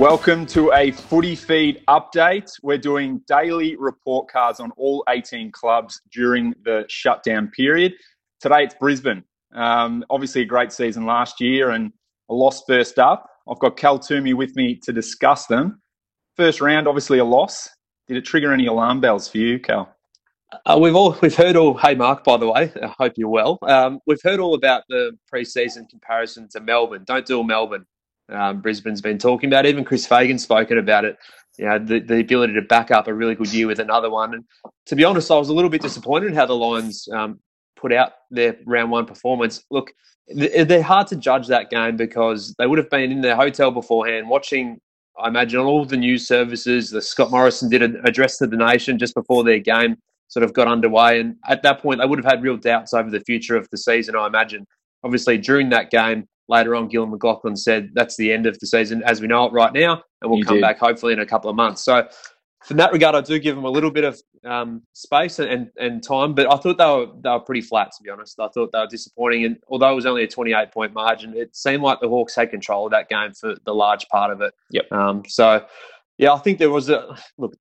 Welcome to a footy feed update. We're doing daily report cards on all 18 clubs during the shutdown period. Today it's Brisbane. Um, obviously, a great season last year and a loss first up. I've got Cal Twomey with me to discuss them. First round, obviously a loss. Did it trigger any alarm bells for you, Cal? Uh, we've all we've heard all. Hey, Marc. By the way, I hope you're well. Um, we've heard all about the preseason comparison to Melbourne. Don't do Melbourne um, Brisbane's been talking about. Even Chris Fagan spoken about it. You know, the, the ability to back up a really good year with another one. And to be honest, I was a little bit disappointed how the Lions um, put out their round one performance. Look, they're hard to judge that game because they would have been in their hotel beforehand watching. I imagine on all the news services, the Scott Morrison did an address to the nation just before their game sort of got underway, and at that point they would have had real doubts over the future of the season. I imagine. Obviously, during that game, later on, Gillon McLachlan said that's the end of the season as we know it right now, and we'll you come did. back hopefully in a couple of months. So, from that regard, I do give them a little bit of um, space and, and, and, time, but I thought they were they were pretty flat to be honest. I thought they were disappointing, and although it was only a 28 point margin, it seemed like the Hawks had control of that game for the large part of it. Yep. Um, so, yeah, I think there was a look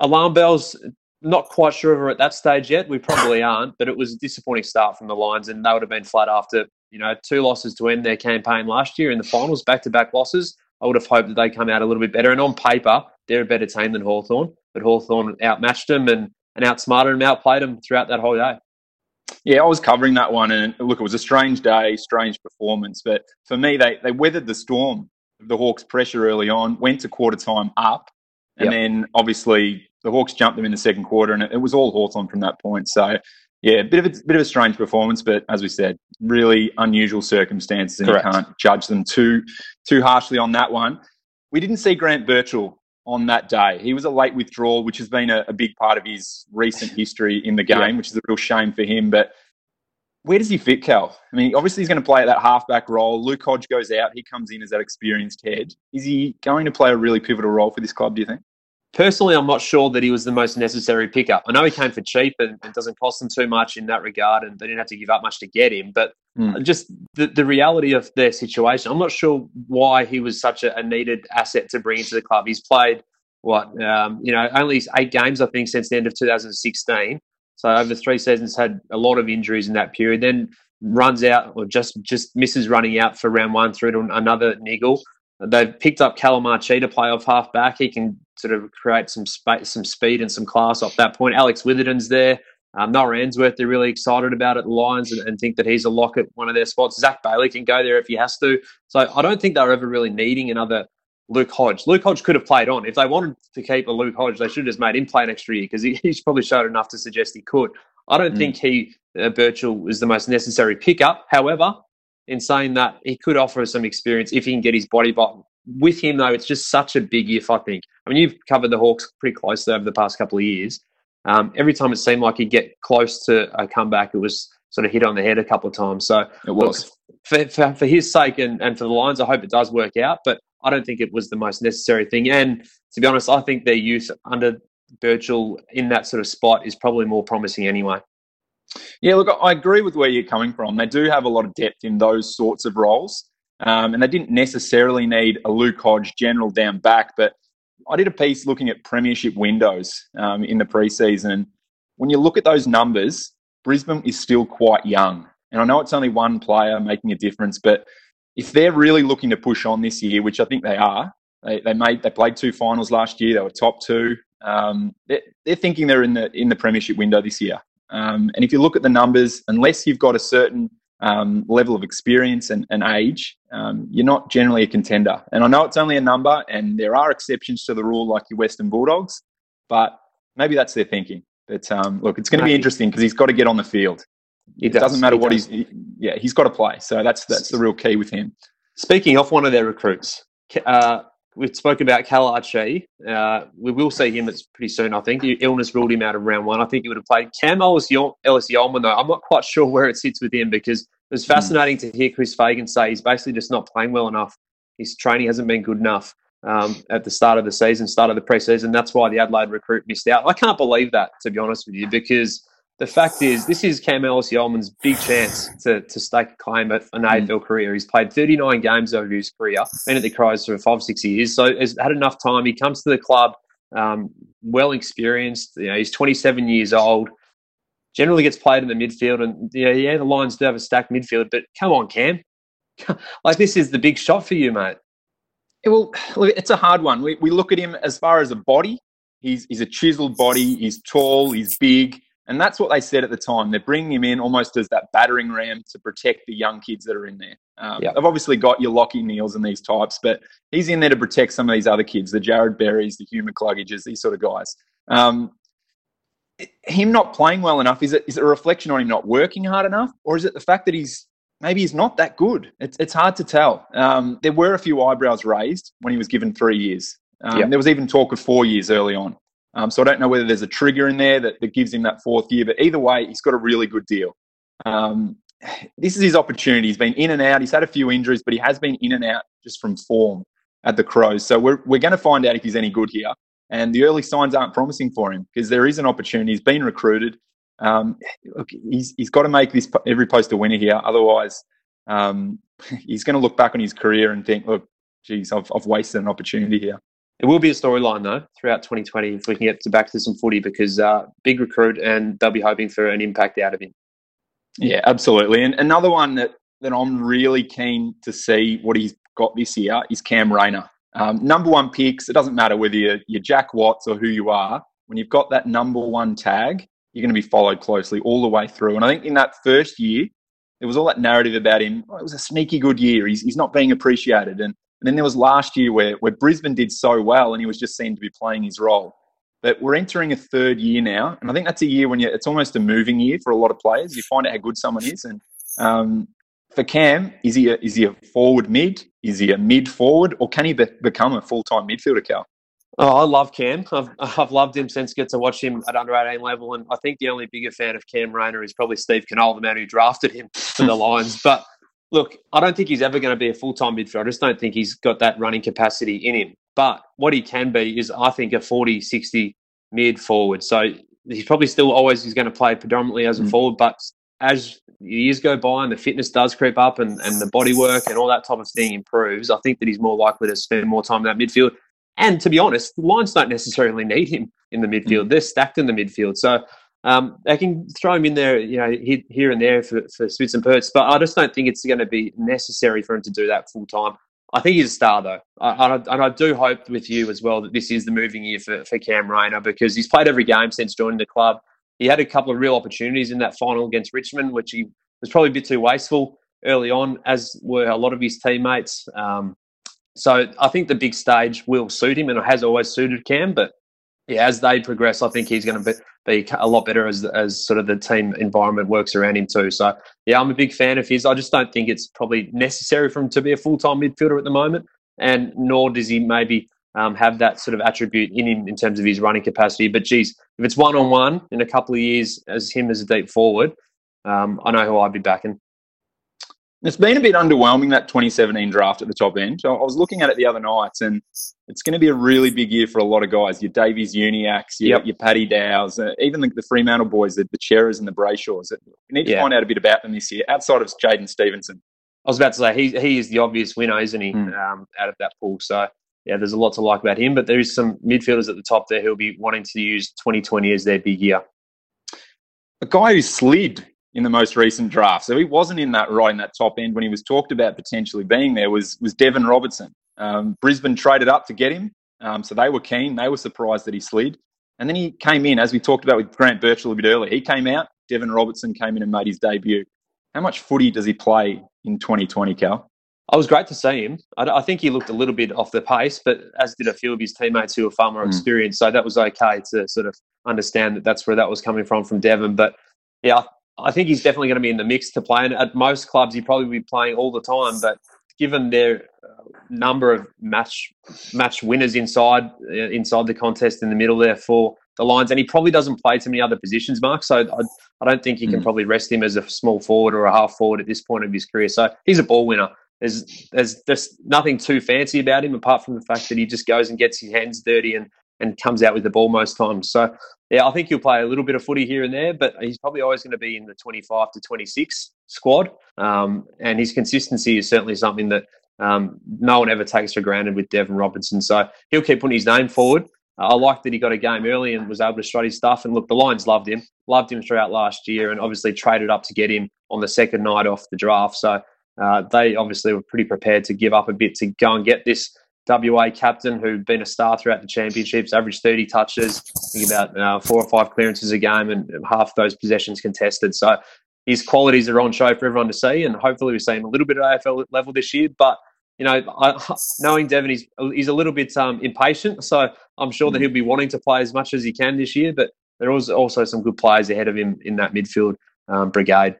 alarm bells not quite sure if we're at that stage yet. We probably aren't, but it was a disappointing start from the Lions, and they would have been flat after you know two losses to end their campaign last year in the finals, back to back losses. I would have hoped that they come out a little bit better. And on paper, they're a better team than Hawthorn, but Hawthorn outmatched them and, and outsmarted them, outplayed them throughout that whole day. Yeah, I was covering that one, and look, it was a strange day, strange performance. But for me, they they weathered the storm of the Hawks' pressure early on, went to quarter time up, and yep. then obviously the Hawks jumped them in the second quarter, and it, it was all Hawthorn from that point. So, yeah, bit of a bit of a strange performance, but as we said, really unusual circumstances, and Correct. you can't judge them too too harshly on that one. We didn't see Grant Birchall on that day. He was a late withdrawal, which has been a, a big part of his recent history in the game, yeah. which is a real shame for him. But where does he fit, Cal? I mean, obviously he's going to play at that halfback role. Luke Hodge goes out. He comes in as that experienced head. Is he going to play a really pivotal role for this club, do you think? Personally, I'm not sure that he was the most necessary pickup. I know he came for cheap and, and doesn't cost them too much in that regard, and they didn't have to give up much to get him. But mm. just the, the reality of their situation, I'm not sure why he was such a, a needed asset to bring into the club. He's played what um, you know only eight games, I think, since the end of 2016. So over three seasons, had a lot of injuries in that period. Then runs out or just just misses running out for round one through to another niggle. They've picked up Callum Archie to play off half back. He can sort of create some space, some speed and some class off that point. Alex Witherden's there. Um, Noah Answerth, they're really excited about at the Lions and, and, think that he's a lock at one of their spots. Zach Bailey can go there if he has to. So I don't think they're ever really needing another Luke Hodge. Luke Hodge could have played on. If they wanted to keep a Luke Hodge, they should have just made him play an extra year because he, he's probably showed enough to suggest he could. I don't mm. think he, uh, Birchall, is the most necessary pickup. However, in saying that, he could offer us some experience if he can get his body back. with him though, it's just such a big if. I think. I mean, you've covered the Hawks pretty closely over the past couple of years. Um, every time it seemed like he'd get close to a comeback, it was sort of hit on the head a couple of times. So it was look, for, for, for his sake and, and for the Lions. I hope it does work out, but I don't think it was the most necessary thing. And to be honest, I think their youth under Birchall in that sort of spot is probably more promising anyway. Yeah, look, I agree with where you're coming from. They do have a lot of depth in those sorts of roles. Um, and they didn't necessarily need a Luke Hodge general down back, but I did a piece looking at premiership windows um, in the preseason. When you look at those numbers, Brisbane is still quite young. And I know it's only one player making a difference, but if they're really looking to push on this year, which I think they are, they, they made they played two finals last year. They were top two. Um, they're, they're, thinking they're in the in the premiership window this year. Um, and if you look at the numbers, unless you've got a certain um, level of experience and, and age, um, you're not generally a contender. And I know it's only a number, and there are exceptions to the rule, like your Western Bulldogs, but maybe that's their thinking. But um, look, it's going to be interesting because he's got to get on the field. It, does. doesn't matter he what does. he's. He, yeah, he's got to play. So that's that's the real key with him. Speaking of one of their recruits, uh, we've spoken about Cal Archie. Uh, we will see him it's pretty soon, I think. Illness ruled him out of round one. I think he would have played. Cam Ellis, Yolmen, though, I'm not quite sure where it sits with him because it was hmm. fascinating mm. to hear Chris Fagan say he's basically just not playing well enough. His training hasn't been good enough um, at the start of the season, start of the preseason. That's why the Adelaide recruit missed out. I can't believe that, to be honest with you, because the fact is, this is Cam Ellis Yolmen's big chance to, to stake a claim at an AFL mm. career. He's played 39 games over his career, been at the Crows for five, six years, so has had enough time. He comes to the club um, well experienced. You know, he's 27 years old. Generally gets played in the midfield, and yeah, yeah, the Lions do have a stacked midfield. But come on, Cam, like this is the big shot for you, mate. Well, it's a hard one. We, we look at him as far as a body. He's, he's a chiseled body. He's tall. He's big. And that's what they said at the time. They're bringing him in almost as that battering ram to protect the young kids that are in there. Um, yep. They've obviously got your Lachie Neales and these types, but he's in there to protect some of these other kids, the Jarrod Berries, the Hugh McCluggages, these sort of guys. Um, him not playing well enough, is it, is it a reflection on him not working hard enough? Or is it the fact that he's maybe he's not that good? It's, it's hard to tell. Um, there were a few eyebrows raised when he was given three years. Um, yep. There was even talk of four years early on. Um, so I don't know whether there's a trigger in there that, that gives him that fourth year, but either way, he's got a really good deal. Um, this is his opportunity. He's been in and out. He's had a few injuries, but he has been in and out just from form at the Crows. So we're, we're going to find out if he's any good here. And the early signs aren't promising for him because there is an opportunity. He's been recruited. Um, look, he's, he's got to make this every post a winner here. Otherwise, um, he's going to look back on his career and think, look, geez, I've, I've wasted an opportunity here. It will be a storyline though throughout 2020 if we can get to back to some footy because uh, big recruit and they'll be hoping for an impact out of him. Yeah, absolutely. And another one that, that I'm really keen to see what he's got this year is Cam Rayner. Um, number one picks, it doesn't matter whether you're, you're Jack Watts or who you are, when you've got that number one tag, you're going to be followed closely all the way through. And I think in that first year, there was all that narrative about him. Oh, it was a sneaky good year. He's, he's not being appreciated. And and then there was last year where, where Brisbane did so well and he was just seen to be playing his role. But we're entering a third year now, and I think that's a year when you, it's almost a moving year for a lot of players. You find out how good someone is, and um, for Cam, is he a, is he a forward mid? Is he a mid forward, or can he be, become a full time midfielder? Cal. Oh, I love Cam. I've, I've loved him since get to watch him at under 18 level. And I think the only bigger fan of Cam Rayner is probably Steve Conole, the man who drafted him for the Lions. But look, I don't think he's ever going to be a full time midfielder. I just don't think he's got that running capacity in him. But what he can be is, I think, a 40 60 mid forward. So he's probably still always he's going to play predominantly as a mm. forward. But as years go by and the fitness does creep up and, and the body work and all that type of thing improves, I think that he's more likely to spend more time in that midfield. And to be honest, the Lions don't necessarily need him in the midfield. Mm. They're stacked in the midfield. So um, they can throw him in there, you know, here and there for, for and Perts, but I just don't think it's going to be necessary for him to do that full time. I think he's a star, though. I, and I do hope with you as well that this is the moving year for, for Cam Rayner because he's played every game since joining the club. He had a couple of real opportunities in that final against Richmond, which he was probably a bit too wasteful early on, as were a lot of his teammates. Um, so I think the big stage will suit him and it has always suited Cam, but yeah, as they progress, I think he's going to be, be a lot better as as sort of the team environment works around him too. So yeah, I'm a big fan of his. I just don't think it's probably necessary for him to be a full time midfielder at the moment, and nor does he maybe um, have that sort of attribute in him in terms of his running capacity. But geez, if it's one on one in a couple of years as him as a deep forward, um, I know who I'd be backing. It's been a bit underwhelming that 2017 draft at the top end. I was looking at it the other night, and it's going to be a really big year for a lot of guys. Your Davies Uniackes, your, yep. your Paddy Dows, uh, even the, the, Fremantle boys, the, the and the Brayshaws. We need to yeah. find out a bit about them this year, outside of Jaidyn Stephenson. I was about to say he he is the obvious winner, isn't he? Mm. Um, out of that pool, so yeah, there's a lot to like about him. But there is some midfielders at the top there who'll be wanting to use 2020 as their big year. A guy who slid in the most recent draft. So he wasn't in that right in that top end when he was talked about potentially being there was was Deven Robertson. Um, Brisbane traded up to get him, um, so they were keen. They were surprised that he slid, and then he came in as we talked about with Grant Birchall a bit earlier. He came out. Deven Robertson came in and made his debut. How much footy does he play in 2020, Cal? I was great to see him. I, I, think he looked a little bit off the pace, but as did a few of his teammates who were far more mm. experienced. So that was okay to sort of understand that that's where that was coming from from Deven. But yeah, I think he's definitely going to be in the mix to play. And at most clubs, he'd probably be playing all the time. But given their uh, number of match match winners inside uh, inside the contest in the middle there for the Lions, and he probably doesn't play too many other positions, Marc. So I, I don't think you can mm. probably rest him as a small forward or a half forward at this point of his career. So he's a ball winner. There's there's there's nothing too fancy about him apart from the fact that he just goes and gets his hands dirty and and comes out with the ball most times. So yeah, I think he'll play a little bit of footy here and there, but he's probably always going to be in the 25 to 26 squad. Um, and his consistency is certainly something that um, no one ever takes for granted with Deven Robertson. So he'll keep putting his name forward. I like that he got a game early and was able to strut his stuff. And look, the Lions loved him, loved him throughout last year, and obviously traded up to get him on the second night off the draft. So uh, they obviously were pretty prepared to give up a bit to go and get this WA captain who'd been a star throughout the championships, averaged 30 touches, think about uh, four or five clearances a game, and half those possessions contested. So his qualities are on show for everyone to see, and hopefully we see him a little bit at AFL level this year. But you know, I, knowing Deven, he's he's a little bit um, impatient, so I'm sure that mm. he'll be wanting to play as much as he can this year. But there are also some good players ahead of him in that midfield um, brigade.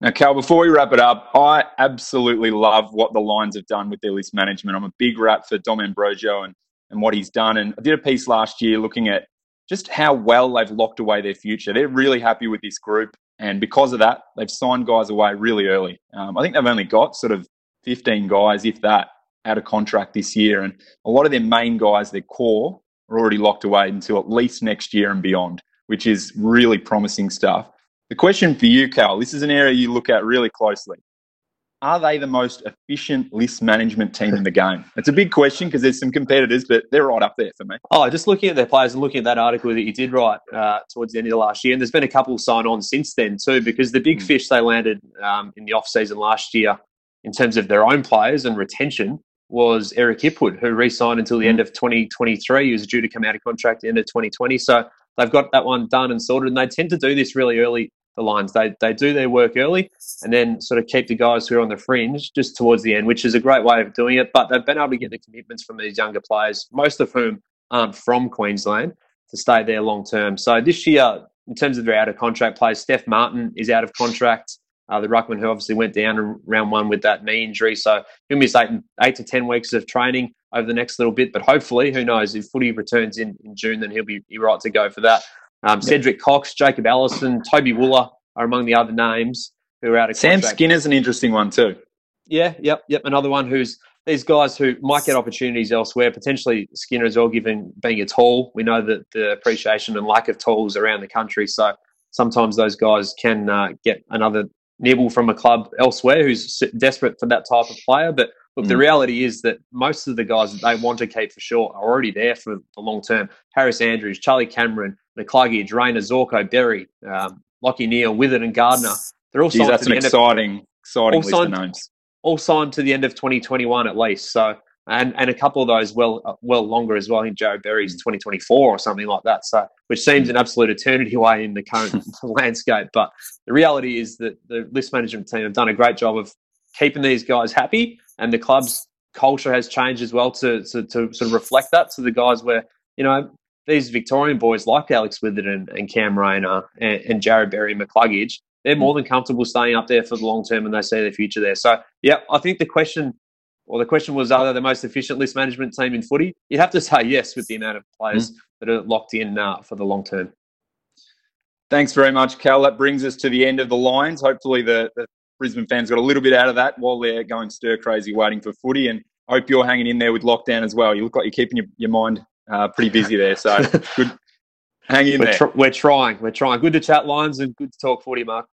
Now, Cal, before we wrap it up, I absolutely love what the Lions have done with their list management. I'm a big rap for Dom Ambrogio and, and what he's done. And I did a piece last year looking at just how well they've locked away their future. They're really happy with this group. And because of that, they've signed guys away really early. Um, I think they've only got sort of 15 guys, if that, out of contract this year. And a lot of their main guys, their core, are already locked away until at least next year and beyond, which is really promising stuff. The question for you, Cal, this is an area you look at really closely. Are they the most efficient list management team in the game? It's a big question because there's some competitors, but they're right up there for me. Oh, just looking at their players and looking at that article that you did write uh, towards the end of the last year, and there's been a couple sign on since then too, because the big mm. fish they landed um, in the off season last year in terms of their own players and retention was Eric Hipwood, who re-signed until the mm. end of 2023. He was due to come out of contract at the end of 2020. So they've got that one done and sorted. And they tend to do this really early the Lions. They they do their work early and then sort of keep the guys who are on the fringe just towards the end, which is a great way of doing it. But they've been able to get the commitments from these younger players, most of whom aren't from Queensland, to stay there long term. So this year, in terms of their out of contract players, Stef Martin is out of contract. Uh, the ruckman who obviously went down in round one with that knee injury, so he'll miss eight, eight to ten weeks of training over the next little bit. But hopefully, who knows if footy returns in, in June, then he'll be right to go for that. Um, Cedric Cox, Jacob Allison, Toby Wooller are among the other names who are out of Sam Skinner's an interesting one too. Yeah, yep, yep. Another one who's these guys who might get opportunities elsewhere, potentially Skinner as well, given being a tall. We know that the appreciation and lack of tools around the country. So sometimes those guys can uh, get another nibble from a club elsewhere who's desperate for that type of player. But look, mm. the reality is that most of the guys that they want to keep for sure are already there for the long term. Harris Andrews, Charlie Cameron, McCluggage, Rayner Zorko, Berry, um, Lachie Neale, Witherden, and Gardiner. They're all Jeez, signed that's to an exciting, of, exciting list signed, of names. All signed to the end of 2021 at least. So, and and a couple of those well uh, well longer as well. I think Joe Berry's 2024 or something like that. So, which seems an absolute eternity away in the current landscape. But the reality is that the list management team have done a great job of keeping these guys happy, and the club's culture has changed as well to to, to sort of reflect that. So the guys where you know these Victorian boys like Alex Witherden and Cam Rayner and, and Jarrod Berry McCluggage, they're more than comfortable staying up there for the long term and they see their future there. So, yeah, I think the question, or the question was, are they the most efficient list management team in footy? You'd have to say yes with the amount of players mm. that are locked in uh, for the long term. Thanks very much, Cal. That brings us to the end of the Lions. Hopefully, the, the Brisbane fans got a little bit out of that while they're going stir crazy waiting for footy. And I hope you're hanging in there with lockdown as well. You look like you're keeping your, your mind uh, pretty busy there. So good. Hang in we're there. Tr- we're trying. We're trying. Good to chat lines and good to talk footy, Marc.